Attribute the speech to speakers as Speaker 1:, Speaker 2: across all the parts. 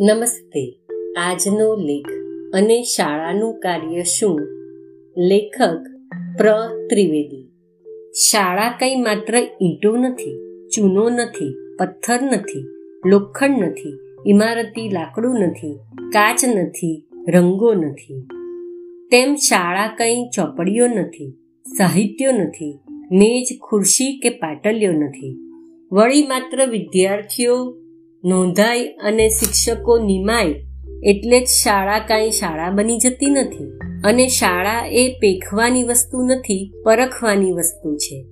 Speaker 1: નમસ્તે. આજનો લેખ અને શાળાનું કાર્ય શું? લેખક પ્ર. ત્રિવેદી. શાળા કંઈ માત્ર ઈંટો નથી, ચૂનો નથી, પથ્થર નથી, લોખંડ નથી, ઇમારતી લાકડું નથી, કાચ નથી, રંગો નથી. તેમ શાળા કંઈ ચોપડીઓ નથી, સાહિત્યો નથી, મેજ, ખુરશી કે પાટલીઓ નથી. વળી માત્ર વિદ્યાર્થીઓ નોંધાય અને શિક્ષકો નિમાય એટલે જ શાળા કાંઈ શાળા બની જતી નથી. અને શાળા એ પેખવાની વસ્તુ નથી, પરખવાની વસ્તુ છે.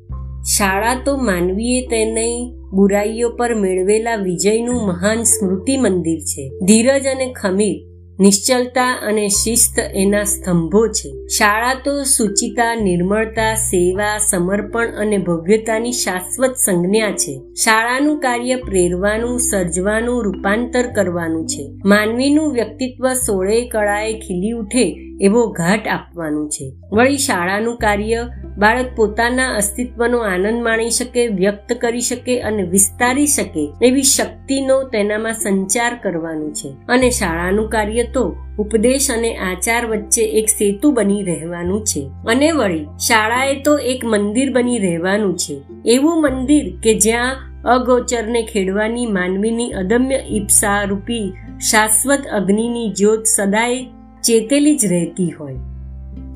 Speaker 1: શાળા તો માનવીએ તેની બુરાઈઓ પર મેળવેલા વિજયનું મહાન સ્મૃતિ મંદિર છે. ધીરજ અને ખમીર નિશ્ચલતા અને શિસ્ત એના સ્તંભો છે. શાળા તો સુચિતા, નિર્મળતા, સેવા, સમર્પણ અને ભવ્યતાની શાશ્વત સંજ્ઞા છે. શાળાનું કાર્ય પ્રેરવાનું, સર્જવાનું, રૂપાંતર કરવાનું છે. માનવીનું વ્યક્તિત્વ સોળે કળાએ ખીલી ઉઠે એવો ઘાટ આપવાનું છે. વળી શાળાનું કાર્ય બાળક પોતાના અસ્તિત્વનો આનંદ માણી શકે, વ્યક્ત કરી શકે અને વિસ્તારી શકે એવી શક્તિનો તેનામાં સંચાર કરવાનું છે. અને શાળાનું કાર્ય તો ઉપદેશ અને આચાર વચ્ચે એક સેતુ બની રહેવાનું છે. અને વળી શાળાએ તો એક મંદિર બની રહેવાનું છે. એવું મંદિર કે જ્યાં અગોચરને ખેડવાની માનવીની અદમ્ય ઈપ્સા રૂપી શાશ્વત અગ્નિની જ્યોત સદાય ચેતેલી જ રહેતી હોય.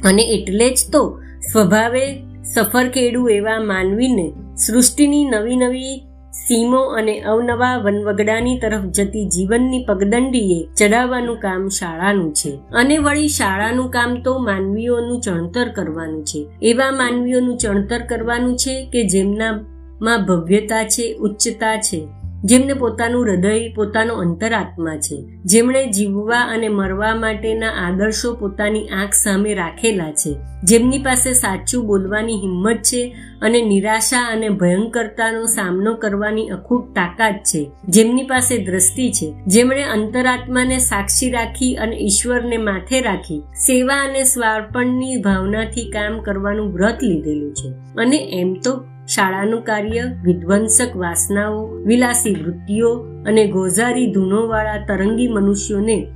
Speaker 1: અને એટલે જ તો સ્વભાવે સફર ખેડું એવા માનવીને સૃષ્ટિની નવી નવી સીમો અને અવનવા વનવગડાની તરફ જતી જીવનની પગદંડીએ ચડાવવાનું કામ શાળાનું છે. અને વળી શાળાનું કામ તો માનવીઓનું ચણતર કરવાનું છે. એવા માનવીઓનું ચણતર કરવાનું છે કે જેમનામાં ભવ્યતા છે, ઉચ્ચતા છે. જેમને પોતાનું હૃદય, પોતાનો અંતરાત્મા છે. જેમણે જીવવા અને મરવા માટેના આદર્શો પોતાની આંખ સામે રાખેલા છે. જેમની પાસે સાચું બોલવાની હિંમત છે અને નિરાશા અને ભયંકરતાનો સામનો કરવાની અખૂટ તાકાત છે. જેમની પાસે દ્રષ્ટિ છે. જેમણે અંતરાત્માને સાક્ષી રાખી અને ઈશ્વરને માથે રાખી, સેવા અને સ્વાર્પણની ભાવનાથી કામ કરવાનું વ્રત લીધેલું છે. અને એમ તો શાળાનું કાર્ય, વિધ્વંસક વાસનાઓ, વિલાસી વૃત્તિઓ અને ગોઝારી ધૂનોવાળા તરંગી મનુષ્યોને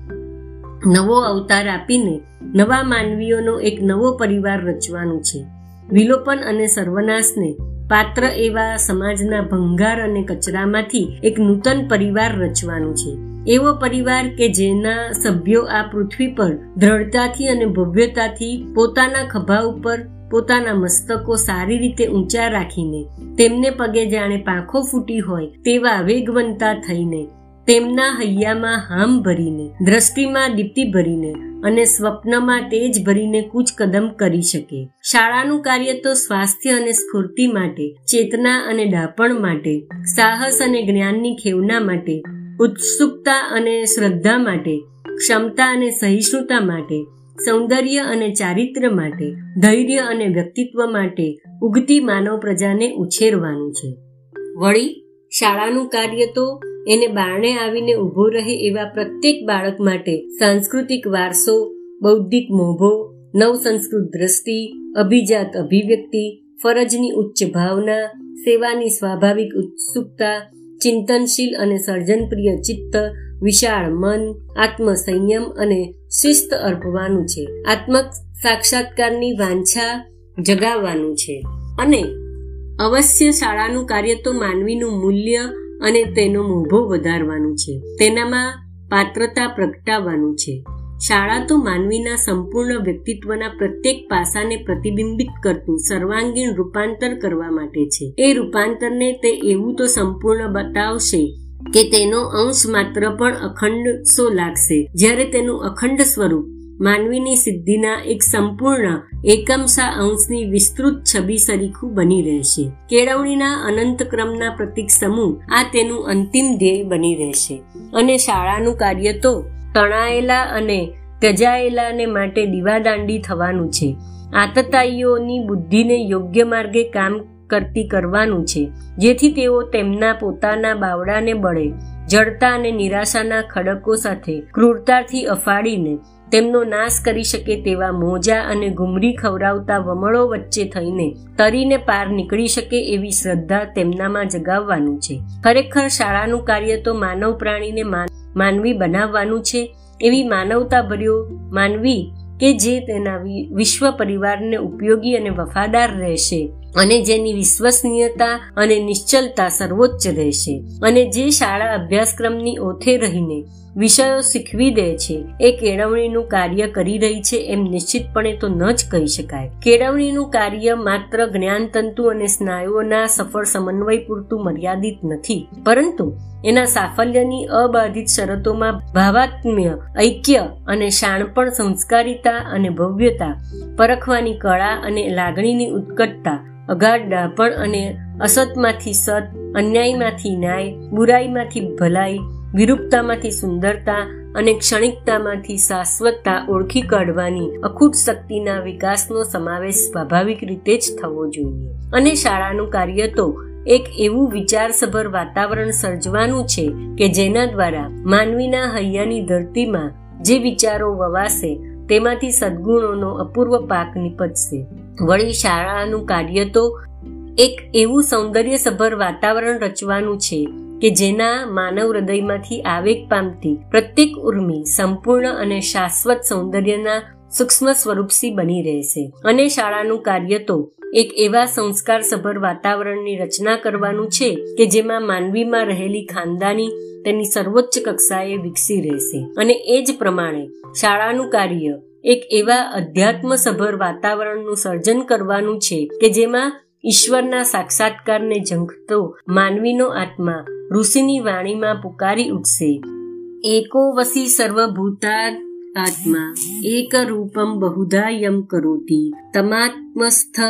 Speaker 1: નવો અવતાર આપીને નવા માનવીઓનો એક નવો પરિવાર રચવાનું છે. વિલોપન અને સર્વનાશને પાત્ર એવા સમાજના ભંગાર અને કચરામાંથી એક નૂતન પરિવાર રચવાનું છે. એવો પરિવાર કે જેના સભ્યો આ પૃથ્વી પર દ્રઢતાથી અને ભવ્યતાથી પોતાના ખભા ઉપર પોતાના મસ્તકો સારી રીતે ઊંચા રાખીને, તેમને પગે જાણે પાંખો ફૂટી હોય તેવા વેગવંતા થઈને, તેમના હૈયામાં હામ ભરીને, દ્રષ્ટિમાં દીપ્તિ ભરીને અને સ્વપ્નમાં તેજ ભરીને કૂચ કદમ કરી શકે. શાળાનું કાર્ય તો સ્વાસ્થ્ય અને સ્ફૂર્તિ માટે, ચેતના અને ડાપણ માટે, સાહસ અને જ્ઞાનની ખેવના માટે, ઉત્સુકતા અને શ્રદ્ધા માટે, ક્ષમતા અને સહિષ્ણુતા માટે સૌંદર્ય અને ચારિત્ર્ય માટે, ધૈર્ય અને વ્યક્તિત્વ માટે ઉગતી માનવ પ્રજાને ઉછેરવાનું છે. વળી, શાળાનું કાર્ય તો એને બારણે આવીને ઊભો રહે એવા પ્રત્યેક બાળક માટે સાંસ્કૃતિક વારસો, બૌદ્ધિક મોભો, નવસંસ્કૃત દ્રષ્ટિ, અભિજાત અભિવ્યક્તિ, ફરજની ઉચ્ચ ભાવના, સેવાની સ્વાભાવિક ઉત્સુકતા ચિંતનશીલ અને સર્જનપ્રિય ચિત્ત, વિશાળ મન, આત્મસંયમ અને શિસ્ત અર્પવાનું છે. આત્મ સાક્ષાત્કારની વાંછા જગાવવાનું છે. અને અવશ્ય શાળાનું કાર્ય તો માનવીનું મૂલ્ય અને તેનો મોભો વધારવાનું છે. તેનામાં પાત્રતા પ્રગટાવવાનું છે. શાળા તો માનવીના સંપૂર્ણ વ્યક્તિત્વના પ્રત્યેક પાસાને પ્રતિબિંબિત કરતું સર્વાંગીણ રૂપાંતર કરવા માટે છે. એ રૂપાંતરને તે એવું તો સંપૂર્ણ બતાવશે કે તેનો અંશ માત્ર પણ અખંડ સો લાગશે. જ્યારે તેનું અખંડ સ્વરૂપ માનવીની સિદ્ધિના એક સંપૂર્ણ એકમસા અંશની વિસ્તૃત છબી સરીખું બની રહેશે. કેળવણીના અનંત ક્રમના પ્રતિક સમૂહ આ તેનું અંતિમ ધ્યેય બની રહેશે. અને શાળાનું કાર્ય તો તણાયેલા અને ગજાયેલાને માટે દીવાદાંડી થવાનું છે. આતતાઈઓની બુદ્ધિને યોગ્ય માર્ગે કામ કરતી કરવાનું છે, જેથી તેઓ તેમના પોતાના બાવડાને બળે, જડતા અને નિરાશાના ખડકો સાથે ક્રૂરતાથી અફાડીને તેમનો નાશ કરી શકે તેવા મોજા અને ઘુમરી ખવડાવતા વમળો વચ્ચે થઈને તરીને પાર નીકળી શકે એવી શ્રદ્ધા તેમનામાં જગાવવાનું છે. ખરેખર શાળાનું કાર્ય તો માનવ પ્રાણીને માનવી બનાવવાનું છે. એવી માનવતા ભર્યો માનવી કે જે તેના વિશ્વ પરિવારને ઉપયોગી અને વફાદાર રહેશે અને જેની વિશ્વસનીયતા અને નિશ્ચલતા સર્વોચ્ચ રહેશે. અને જે શાળા અભ્યાસક્રમની ઓથે રહીને વિષયો શીખવી દે છે. એ કેળવણીનું કાર્ય કરી રહી છે એમ નિશ્ચિતપણે તો ન જ કહી શકાય. કેળવણીનું કાર્ય માત્ર જ્ઞાનતંતુ અને સ્નાયુઓના સફળ સમન્વય પૂરતું મર્યાદિત નથી. પરંતુ એના સાફલ્યની અબાધિત શરતોમાં ભાવાત્મ્ય, ઐક્ય અને શાણપણ, સંસ્કારિતા અને ભવ્યતા, પરખવાની કળા અને લાગણીની ઉત્કટતા, અગાઢ ડાપણ અને અસતમાંથી સત, અન્યાયમાંથી ન્યાય, બુરાઈમાંથી ભલાઈ વિરૂપતામાંથી સુંદરતા અને ક્ષણિકતામાંથી શાશ્વતતા ઓળખી કાઢવાની અખૂટ શક્તિના વિકાસનો સમાવેશ સ્વાભાવિક રીતે જ થવો જોઈએ. અને શાળાનું કાર્ય તો એક એવું વિચારસભર વાતાવરણ સર્જવાનું છે કે જેના દ્વારા માનવીના હૈયાની ધરતીમાં જે વિચારો વવાશે, તેમાંથી સદગુણોનો અપૂર્વ પાક નીપજશે. વળી શાળાનું કાર્ય તો એક એવું સૌંદર્યસભર વાતાવરણ રચવાનું છે કે જેના માનવ હૃદયમાંથી આવેગ પામતી પ્રત્યેક ઉર્મી સંપૂર્ણ અને શાશ્વત સૌંદર્યના સૂક્ષ્મ સ્વરૂપસી બની રહેશે. અને શાળાનું કાર્ય તો એક એવા સંસ્કાર સભર વાતાવરણની રચના કરવાનું છે કે જેમાં માનવીમાં રહેલી ખાનદાની તેની સર્વોચ્ચ કક્ષાએ વિકસી રહેશે. અને એ જ પ્રમાણે શાળાનું કાર્ય એક એવા અધ્યાત્મ સભર વાતાવરણનું સર્જન કરવાનું છે કે જેમાં ઈશ્વરના સાક્ષાત્કારને ઝંખતો માનવીનો આત્મા ઋષિની વાણીમાં પુકારી ઉઠશે, એકો વસી સર્વભૂતા આત્મા એક રૂપમ બહુધા યમ કરોતી, તમાત્મસ્થ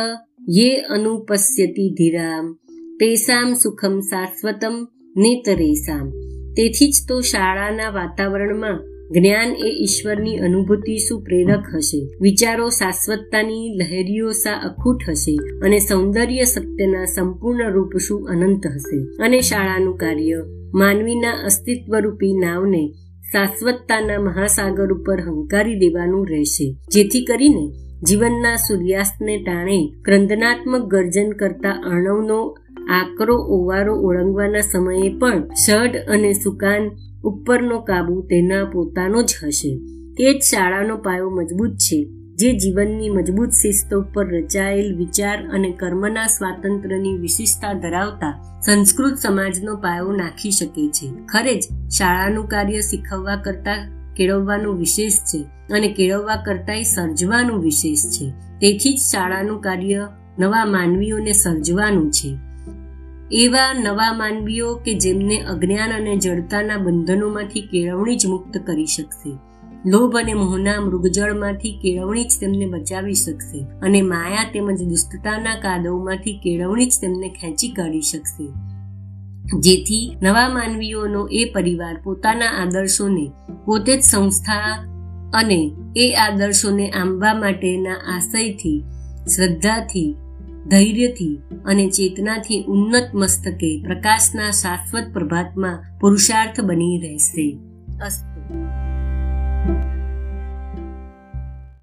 Speaker 1: યે અનુપશ્યતિ ધીરામ, તેસામ સુખમ શાશ્વતમ નેતરેસામ. તેથી જ તો શાળાના વાતાવરણમાં જ્ઞાન એ ઈશ્વરની અનુભૂતિ શું પ્રેરક હશે? વિચારો શાશ્વતતાની લહેરીઓ સા અખૂટ હશે અને સૌંદર્ય સત્યના સંપૂર્ણ રૂપ શું અનંત હશે? અને શાળાનું કાર્ય? માનવીના અસ્તિત્વરૂપી નાવને શાશ્વતતાના મહાસાગર ઉપર હંકારી દેવાનું રહેશે. જેથી કરીને જીવનના સૂર્યાસ્તને ટાણે ક્રંદનાત્મક ગર્જન કરતા અર્ણવનો આકરો ઓવારો ઓળંગવાના સમયે પણ ષડ અને સુકાન ઉપરનો કાબુ તેના પોતાનો જ હશે. તે જ શાળાનો પાયો મજબૂત છે, જે જીવનની મજબૂત શિસ્તો પર રચાયેલ વિચાર અને કર્મના સ્વાતંત્ર્યની વિશિષ્ટતા ધરાવતા સંસ્કૃત સમાજનો પાયો નાખી શકે છે. ખરે જ, શાળાનું કાર્ય શીખવવા કરતા કેળવવાનું વિશેષ છે અને કેળવવા કરતા સર્જવાનું વિશેષ છે. તેથી જ શાળાનું કાર્ય નવા માનવીઓને સર્જવાનું છે. એવા નવા માનવીઓ કે જેમને અજ્ઞાન અને જડતાના બંધનોમાંથી કેળવણી જ મુક્ત કરી શકશે. લોભ અને મોહના મૃગજળમાંથી કેળવણી જ તેમને બચાવી શકશે અને માયા તેમજ દુષ્ટતાના કાદવમાંથી કેળવણી જ તેમને ખેંચી કાઢી શકશે. જેથી નવા માનવીઓનો એ પરિવાર પોતાના આદર્શોને પોતે જ સંસ્થા અને એ આદર્શોને આંબવા માટેના આશયથી, શ્રદ્ધાથી ધૈર્યથી અને ચેતનાથી ઉન્નત મસ્તકે પ્રકાશના શાશ્વત પ્રભાતમાં પુરુષાર્થ બની રહેશે. અસ્તુ